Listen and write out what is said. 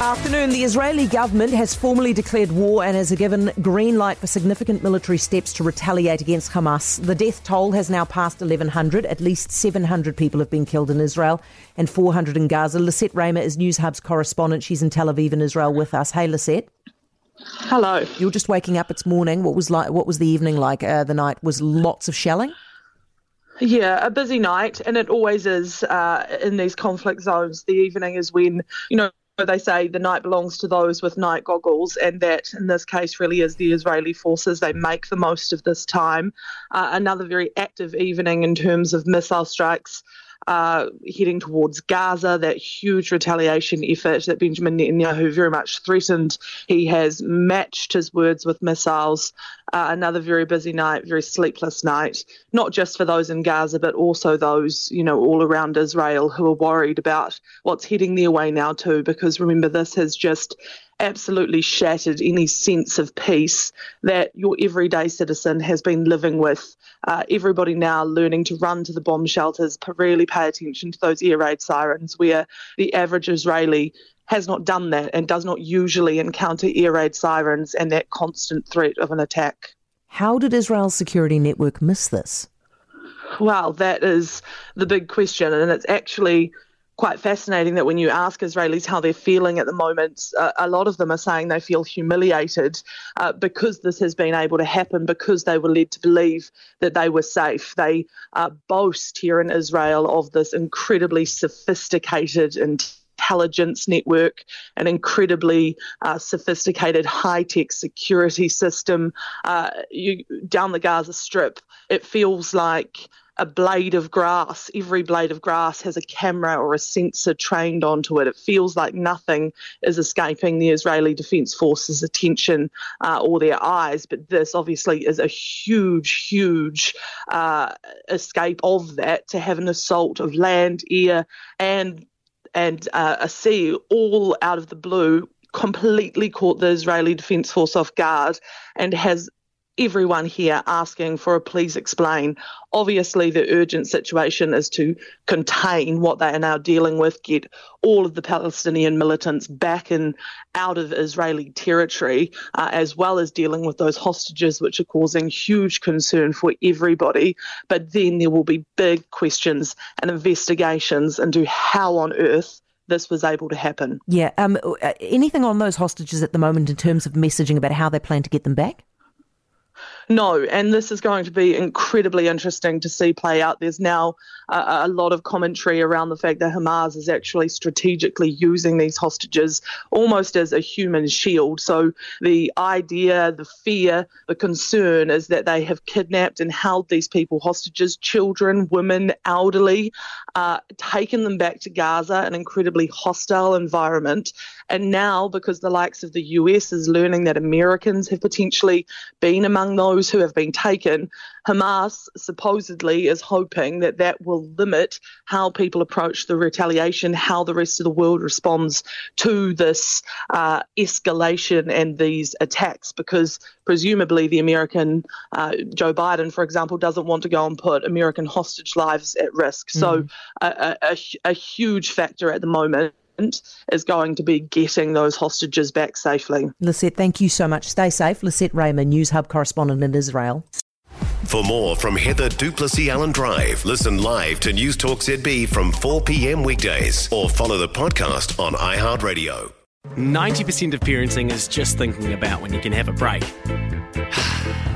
Afternoon. The Israeli government has formally declared war and has given green light for significant military steps to retaliate against Hamas. The death toll has now passed 1,100. At least 700 people have been killed in Israel and 400 in Gaza. Lisette Reymer is Newshub's correspondent. She's in Tel Aviv in Israel with us. Hey, Lisette. Hello. You're just waking up. It's morning. What was like? What was the evening like? Uh, the night was lots of shelling. Yeah, a busy night, and it always is uh, in these conflict zones. The evening is when you know they say the night belongs to those with night goggles, and that in this case really is the Israeli forces. They make the most of this time. Uh, another very active evening in terms of missile strikes uh, heading towards Gaza, that huge retaliation effort that Benjamin Netanyahu very much threatened. He has matched his words with missiles. Uh, another very busy night, very sleepless night, not just for those in Gaza, but also those, you know, all around Israel who are worried about what's heading their way now, too, because remember, this has just absolutely shattered any sense of peace that your everyday citizen has been living with. Uh, everybody now learning to run to the bomb shelters, really pay attention to those air raid sirens, where the average Israeli has not done that and does not usually encounter air raid sirens and that constant threat of an attack. How did Israel's security network miss this? Well, that is the big question, and it's actually quite fascinating that when you ask Israelis how they're feeling at the moment, uh, a lot of them are saying they feel humiliated uh, because this has been able to happen, because they were led to believe that they were safe. They uh, boast here in Israel of this incredibly sophisticated and intelligence network, an incredibly uh, sophisticated high tech security system. Uh, you, down the Gaza Strip, it feels like a blade of grass. Every blade of grass has a camera or a sensor trained onto it. It feels like nothing is escaping the Israeli Defense Forces' attention uh, or their eyes. But this obviously is a huge, huge uh, escape of that to have an assault of land, air, and and uh, a sea all out of the blue completely caught the Israeli Defense Force off guard and has everyone here asking for a please explain. Obviously, the urgent situation is to contain what they are now dealing with, get all of the Palestinian militants back and out of Israeli territory, uh, as well as dealing with those hostages, which are causing huge concern for everybody. But then there will be big questions and investigations into how on earth this was able to happen. Yeah. Um, uh, anything on those hostages at the moment in terms of messaging about how they plan to get them back? No, and this is going to be incredibly interesting to see play out. There's now a, a, lot of commentary around the fact that Hamas is actually strategically using these hostages almost as a human shield. So the idea, the fear, the concern is that they have kidnapped and held these people hostages, children, women, elderly, uh, taken them back to Gaza, an incredibly hostile environment. And now, because the likes of the US is learning that Americans have potentially been among those those who have been taken, Hamas supposedly is hoping that that will limit how people approach the retaliation, how the rest of the world responds to this uh, escalation and these attacks, because presumably the American uh, Joe Biden, for example, doesn't want to go and put American hostage lives at risk. Mm-hmm. So a, a, a huge factor at the moment is going to be getting those hostages back safely. Lisette, thank you so much. Stay safe. Lisette Reymer, News Hub correspondent in Israel. For more from Heather du Plessis-Allen Drive, listen live to Newstalk ZB from 4 p.m. weekdays or follow the podcast on iHeartRadio. 90% of parenting is just thinking about when you can have a break.